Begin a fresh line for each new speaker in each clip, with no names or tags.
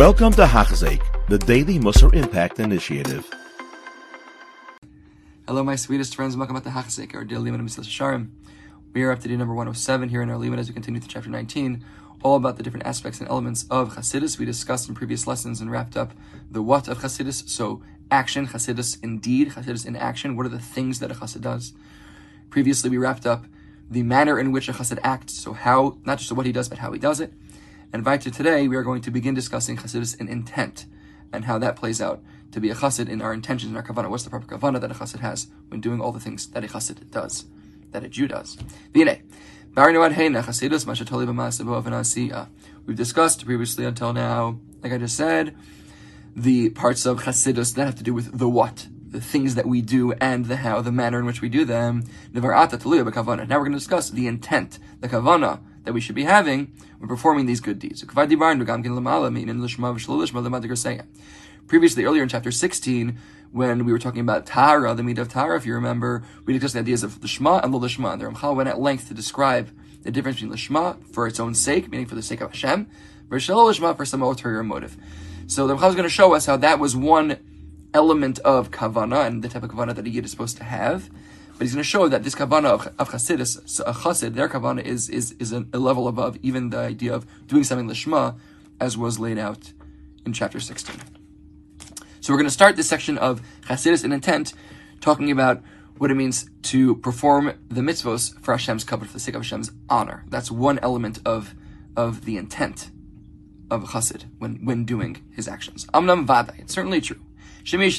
Welcome to Hachzik, the Daily Musar Impact Initiative.
Hello, my sweetest friends. Welcome to Hachzik, our daily Mesilas Yesharim. We are up to day number 107 here in our limit as we continue to chapter 19, all about the different aspects and elements of Chassidus. We discussed in previous lessons and wrapped up the what of Chassidus. So, action, Chassidus indeed, Chassidus in action. What are the things that a Chassid does? Previously, we wrapped up the manner in which a Chassid acts. So, how, not just what he does, but how he does it. And weiter today, we are going to begin discussing Chassidus in intent and how that plays out to be a Chassid in our intentions and our kavanah. What's the proper kavanah that a Chassid has when doing all the things that a Chassid does, that a Jew does? We've discussed previously until now, like I just said, the parts of Chassidus that have to do with the what, the things that we do and the how, the manner in which we do them. Now we're going to discuss the intent, the kavanah that we should be having when performing these good deeds. Previously, earlier in chapter 16, when we were talking about Tahara, the meat of Tara, if you remember, we discussed the ideas of Lishma and the Lishma. The Ramchal went at length to describe the difference between Lishma for its own sake, meaning for the sake of Hashem, versus Lishma for some ulterior motive. So the Ramchal is going to show us how that was one element of Kavana and the type of Kavana that a Yid is supposed to have. But he's going to show that this kavana of, of Chasidus, a uh, Chasid, their kavana is is is a, level above even the idea of doing something lishma, as was laid out in chapter 16. So we're going to start this section of Chasidus and intent, talking about what it means to perform the mitzvos for Hashem's covenant, for the sake of Hashem's honor. That's one element of of the intent of chassid when when doing his actions. Amnam vada, it's certainly true Someone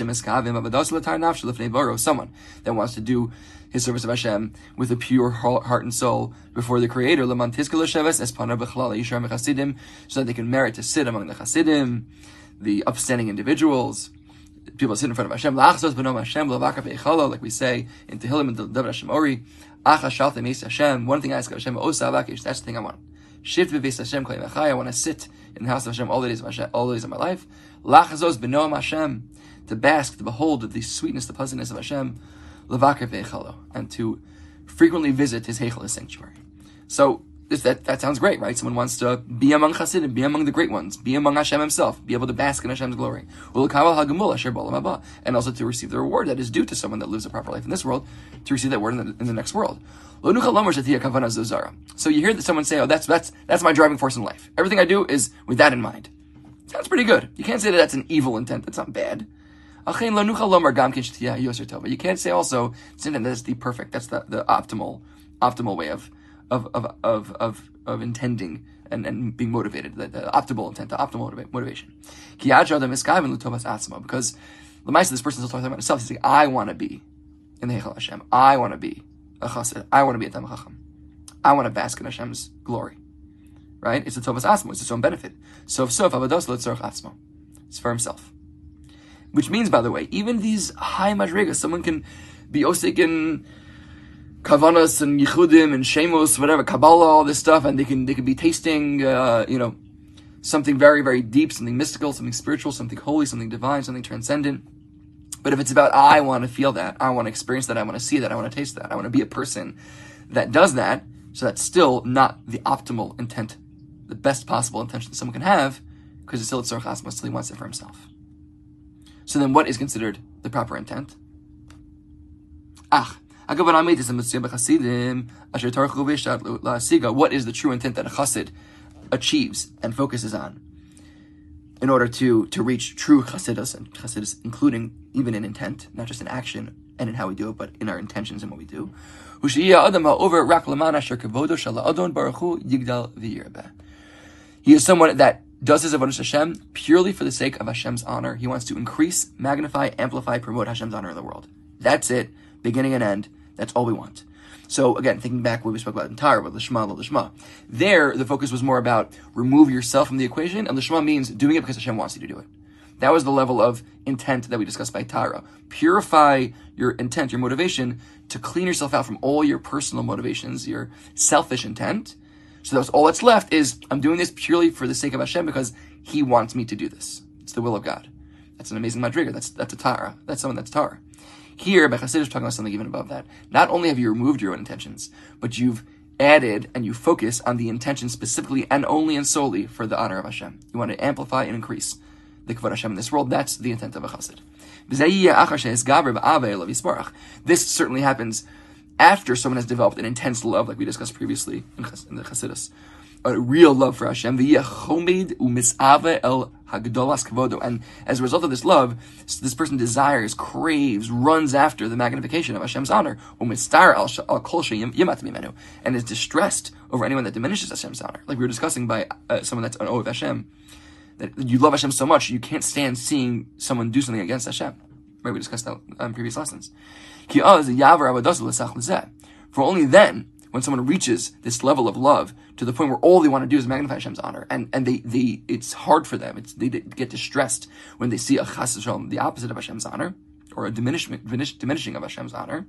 that wants to do his service of Hashem with a pure heart and soul before the Creator, so that they can merit to sit among the Chasidim, the upstanding individuals. People sit in front of Hashem, like we say in Tehillim and David Hashem Ori. One thing I ask of Hashem, that's the thing I want. I want to sit in the house of Hashem all the days of, Hashem, all the days of my life. Hashem to bask, to behold the sweetness, the pleasantness of Hashem, and to frequently visit his heichal, his sanctuary. So that that sounds great, right? Someone wants to be among Hasidim, be among the great ones, be among Hashem Himself, be able to bask in Hashem's glory, and also to receive the reward that is due to someone that lives a proper life in this world, to receive that word in the, in the next world. So you hear that someone say, "Oh, that's that's that's my driving force in life. Everything I do is with that in mind." Sounds pretty good. You can't say that that's an evil intent. That's not bad. You can't say also that that's the perfect, that's the, the optimal optimal way of of of of of, of intending and, and being motivated, the, the optimal intent, the optimal motivation. Because the mice this person is talking about himself. He's saying, I want to be in the Heichal Hashem. I want to be a chassid. I want to be a Tam Chacham. I want to bask in Hashem's glory. Right? It's a Tovas Asmo. It's its own benefit. So if so, if Avados. It's for himself. Which means, by the way, even these high madrigas, someone can be osik in kavanas and yichudim and shemos, whatever, kabbalah, all this stuff, and they can they can be tasting, uh, you know, something very very deep, something mystical, something spiritual, something holy, something divine, something transcendent. But if it's about I want to feel that, I want to experience that, I want to see that, I want to taste that, I want to be a person that does that, so that's still not the optimal intent, the best possible intention that someone can have, because it's still a tzorch still he wants it for himself. So then what is considered the proper intent? What is the true intent that a chassid achieves and focuses on in order to, to reach true chassidus and chassidus, including even in intent, not just in action and in how we do it, but in our intentions and what we do. He is someone that does his avodah Hashem purely for the sake of Hashem's honor. He wants to increase, magnify, amplify, promote Hashem's honor in the world. That's it, beginning and end. That's all we want. So again, thinking back what we spoke about in Tar, with Lishma, Lishma. There, the focus was more about remove yourself from the equation, and Lishma means doing it because Hashem wants you to do it. That was the level of intent that we discussed by Tara. Purify your intent, your motivation, to clean yourself out from all your personal motivations, your selfish intent, so that's all that's left is I'm doing this purely for the sake of Hashem because He wants me to do this. It's the will of God. That's an amazing madriga. That's that's a Tara. That's someone that's Tara. Here, Bechasid is talking about something even above that. Not only have you removed your own intentions, but you've added and you focus on the intention specifically and only and solely for the honor of Hashem. You want to amplify and increase the Kavod Hashem in this world. That's the intent of a chassid. This certainly happens after someone has developed an intense love, like we discussed previously in, the Chassidus, a real love for Hashem. And as a result of this love, this person desires, craves, runs after the magnification of Hashem's honor. And is distressed over anyone that diminishes Hashem's honor. Like we were discussing by uh, someone that's an O of Hashem. That you love Hashem so much, you can't stand seeing someone do something against Hashem. Right, we discussed that in previous lessons. For only then, when someone reaches this level of love to the point where all they want to do is magnify Hashem's honor, and, and they, they it's hard for them, it's, they get distressed when they see a chas the opposite of Hashem's honor, or a diminishment, diminish, diminishing of Hashem's honor.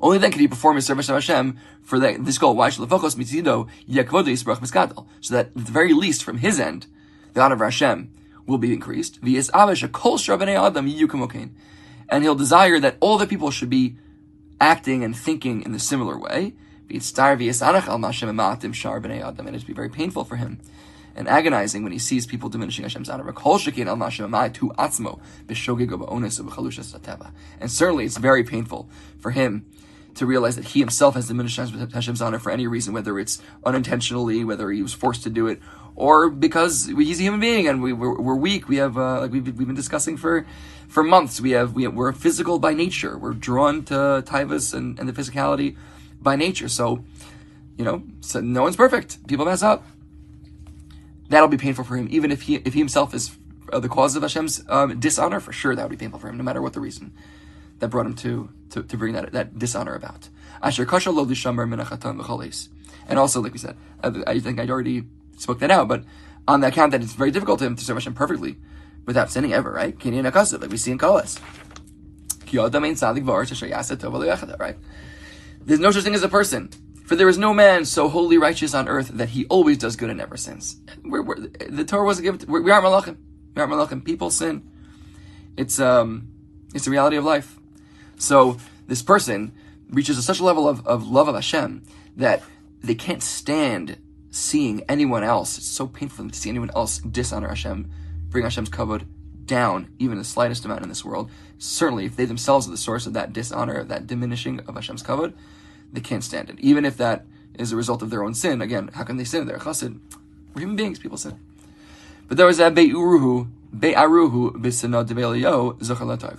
Only then can he perform his service of Hashem for this goal. Why? So that at the very least, from his end, the honor of Hashem will be increased. And he'll desire that all the people should be acting and thinking in a similar way. And it'd be very painful for him and agonizing when he sees people diminishing Hashem's honor. And certainly it's very painful for him to realize that he himself has diminished Hashem's honor for any reason, whether it's unintentionally, whether he was forced to do it, or because he's a human being and we, we're, we're weak. We have, uh, like we've, we've been discussing for, for months. We have, we, we're physical by nature. We're drawn to taivas and, and the physicality by nature. So, you know, so no one's perfect. People mess up. That'll be painful for him, even if he, if he himself is uh, the cause of Hashem's um, dishonor. For sure, that would be painful for him, no matter what the reason that brought him to to, to bring that that dishonor about. Asher And also, like we said, I, I think I'd already spoke that out, but on the account that it's very difficult to him to serve Hashem perfectly without sinning ever, right? Kinyan Akasa, like we see in Koheles. Right? There's no such thing as a person. For there is no man so wholly righteous on earth that he always does good and never sins. We're, we're, the Torah wasn't given. To, we aren't malachim. We aren't malachim. People sin. It's um, it's the reality of life. So this person reaches a such a level of, of love of Hashem that they can't stand seeing anyone else, it's so painful to see anyone else dishonor Hashem, bring Hashem's kavod down, even the slightest amount in this world. Certainly, if they themselves are the source of that dishonor, that diminishing of Hashem's kavod, they can't stand it. Even if that is a result of their own sin. Again, how can they sin? They're chassid. We're human beings, people sin. But there was a be'uruhu, be'aruhu b'sinod de'velio zochalatov.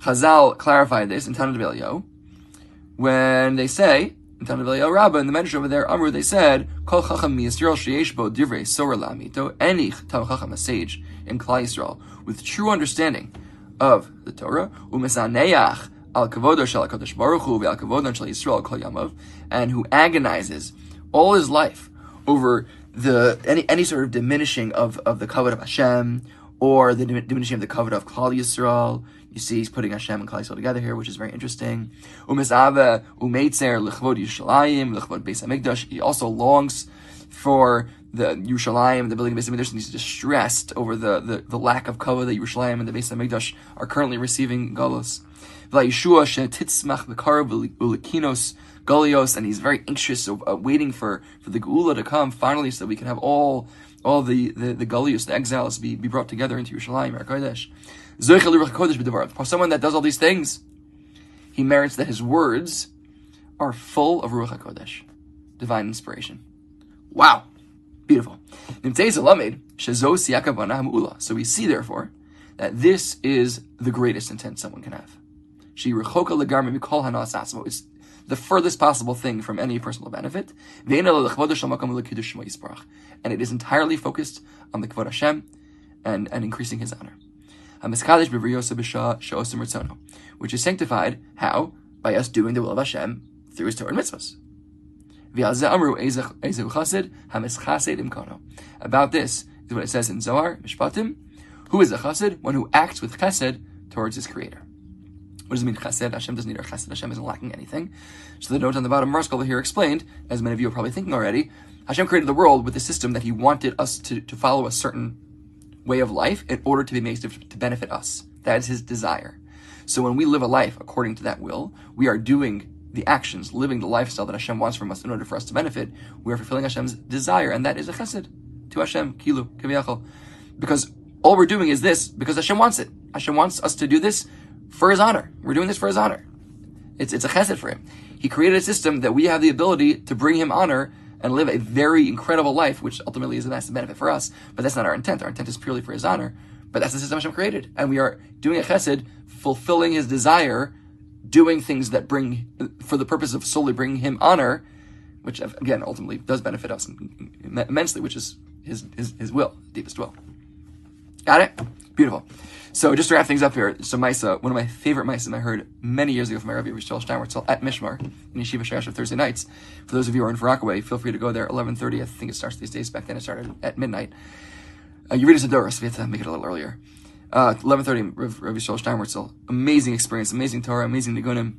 Chazal clarified this in Tanna D'vei Eliyahu when they say in Tanavil oh, Rabbah, and the Medrash over there, Amru, they said, Kol Chacham Yisrael Sheyesh Divrei Sora Lamito, any Tam Chacham, a sage in Klal Yisrael, with true understanding of the Torah, Umesaneach Al Kavodo Shal HaKadosh Baruch Hu, Al Kavodo Shal Yisrael Kol Yamav, and who agonizes all his life over the any any sort of diminishing of, of the kavod of Hashem, or the diminishing of the kavod of Klal Yisrael, you see, he's putting Hashem and Klal together here, which is very interesting. Umisava umeitzer lechvod Yerushalayim lechvod Beis Hamikdash. He also longs for the Yerushalayim, the building of Beis Hamikdash, and he's distressed over the, the, the lack of cover that Yerushalayim and the Beis Hamikdash are currently receiving galus. V'layishua shetitzmach v'karav v'likinos galios, and he's very anxious, uh, waiting for, for the Geula to come finally, so we can have all all the the, the galios, the exiles, be, be brought together into Yerushalayim, our Kodesh. For someone that does all these things, he merits that his words are full of Ruach HaKodesh, divine inspiration. Wow. Beautiful. So we see, therefore, that this is the greatest intent someone can have. It's the furthest possible thing from any personal benefit. And it is entirely focused on the Kvod Hashem and, and increasing his honor which is sanctified, how? By us doing the will of Hashem through His Torah and mitzvahs. About this is what it says in Zohar, Mishpatim, who is a chassid? One who acts with chesed towards his creator. What does it mean chesed? Hashem doesn't need our chesed. Hashem isn't lacking anything. So the note on the bottom, Marskal here explained, as many of you are probably thinking already, Hashem created the world with a system that He wanted us to, to follow a certain way of life in order to be made to, benefit us. That is his desire. So when we live a life according to that will, we are doing the actions, living the lifestyle that Hashem wants from us in order for us to benefit, we are fulfilling Hashem's desire, and that is a chesed to Hashem, kilu, kaviyachol. Because all we're doing is this because Hashem wants it. Hashem wants us to do this for His honor. We're doing this for His honor. It's, it's a chesed for Him. He created a system that we have the ability to bring Him honor and live a very incredible life, which ultimately is a massive benefit for us. But that's not our intent. Our intent is purely for His honor. But that's the system Hashem created. And we are doing a chesed, fulfilling His desire, doing things that bring, for the purpose of solely bringing Him honor, which again, ultimately does benefit us immensely, which is His, His, his will, deepest will. Got it? Beautiful. So just to wrap things up here, so Maisa, one of my favorite Maisa I heard many years ago from my Rabbi Rishon Steinwurtzel at Mishmar in Yeshiva Shor Yoshuv Thursday nights. For those of you who are in Rockaway, feel free to go there 11.30. I think it starts these days. Back then it started at midnight. Uh, you read Doris, so we have to make it a little earlier. Uh, 11.30, Rabbi Rishon Steinwurtzel. Amazing experience, amazing Torah, amazing Nigunim.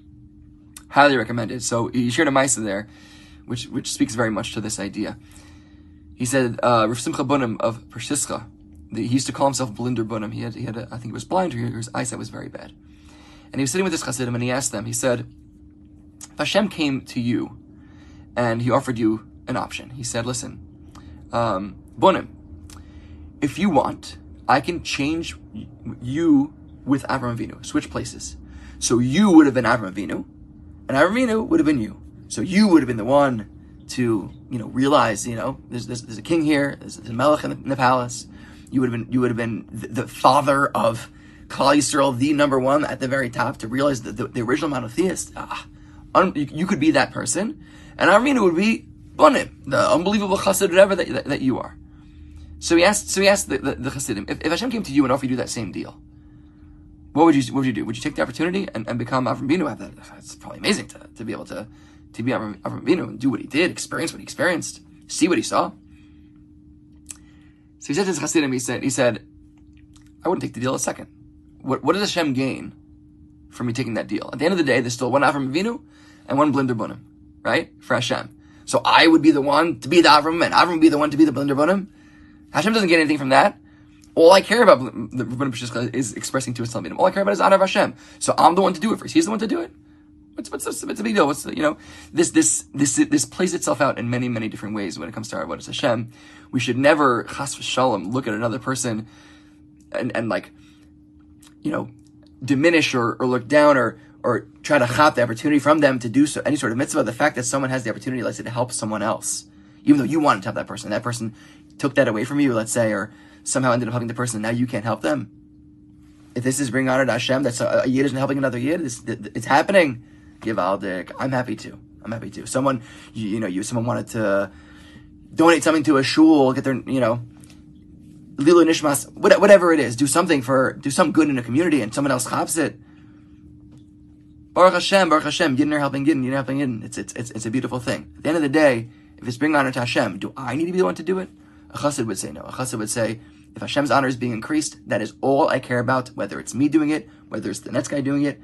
Highly recommended. So he shared a Maisa there, which, which speaks very much to this idea. He said, uh, Rav Simcha Bunim of Peshischa, he used to call himself Blinder Bunam. He had, he had a, I think he was blind or his eyesight was very bad. And he was sitting with his Chassidim and he asked them, he said, if Hashem came to you and he offered you an option, he said, listen, um, Bunim, if you want, I can change you with Avram Avinu, switch places. So you would have been Avram Avinu, and Avram Avinu would have been you. So you would have been the one to, you know, realize, you know, there's, there's, there's a king here, there's, there's a melech in the, in the palace, you would have been you would have been the, the father of Klal Yisrael, the number one at the very top, to realize that the, the original monotheist. Ah, un, you, you, could be that person, and Armina would be Bunim, the unbelievable chassid whatever that, that, that, you are. So he asked. So he asked the, the, the chassidim, if, if Hashem came to you and offered you that same deal, what would you what would you do? Would you take the opportunity and, and become Avram Avinu? That it's probably amazing to, to be able to to be Avram, and do what he did, experience what he experienced, see what he saw. So he said to his Hasidim, he said, he said, I wouldn't take the deal a second. What, what does Hashem gain from me taking that deal? At the end of the day, there's still one Avram Avinu and one Blinder Bunim, right? For Hashem. So I would be the one to be the Avram and Avram would be the one to be the Blinder Bunim. Hashem doesn't get anything from that. All I care about the Rabbanim is expressing to his Talmidim. All I care about is honor of Hashem. So I'm the one to do it first. He's the one to do it. What's what's what's, what's the big deal? What's the, you know this this this this plays itself out in many many different ways when it comes to our what is Hashem. We should never chas v'shalom look at another person and and like you know diminish or, or look down or or try to hop the opportunity from them to do so any sort of mitzvah. The fact that someone has the opportunity, let's say, to help someone else, even though you wanted to help that person, that person took that away from you, let's say, or somehow ended up helping the person, and now you can't help them. If this is bringing honor to Hashem, that's a, a yid isn't helping another yid. It's, it's happening Givaldic. I'm happy to. I'm happy to. Someone, you, you know, you someone wanted to donate something to a shul, get their, you know, Lilo Nishmas, whatever it is, do something for, do some good in a community, and someone else cops it. Baruch Hashem, Baruch Hashem, Yidden are helping Yidden, Yidden helping Yidden. It's, it's, it's, it's a beautiful thing. At the end of the day, if it's bringing honor to Hashem, do I need to be the one to do it? A chassid would say no. A chassid would say, if Hashem's honor is being increased, that is all I care about, whether it's me doing it, whether it's the next guy doing it,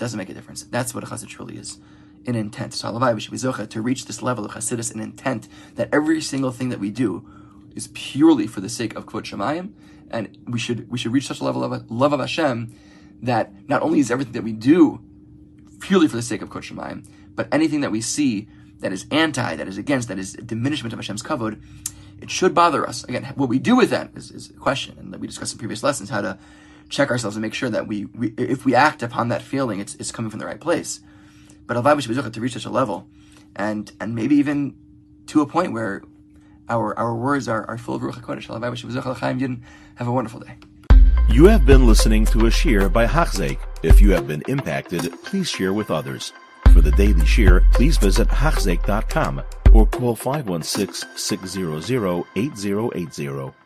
doesn't make a difference. That's what a chassid truly is. An intent. So halavai, we should be zocha to reach this level of chassidus, an intent that every single thing that we do is purely for the sake of kvod shemayim, and we should we should reach such a level of love of Hashem that not only is everything that we do purely for the sake of kvod shemayim, but anything that we see that is anti, that is against, that is a diminishment of Hashem's kavod, it should bother us. Again, what we do with that is, is a question, and that we discussed in previous lessons how to check ourselves and make sure that we, we if we act upon that feeling, it's, it's coming from the right place. But Alvai should be to reach such a level, and and maybe even to a point where our our words are, are full of Ruach HaKodesh. Have a wonderful day.
You have been listening to a shiur by Hachzeik. If you have been impacted, please share with others. For the daily shiur, please visit Hachzeik.com or call 516 600 8080.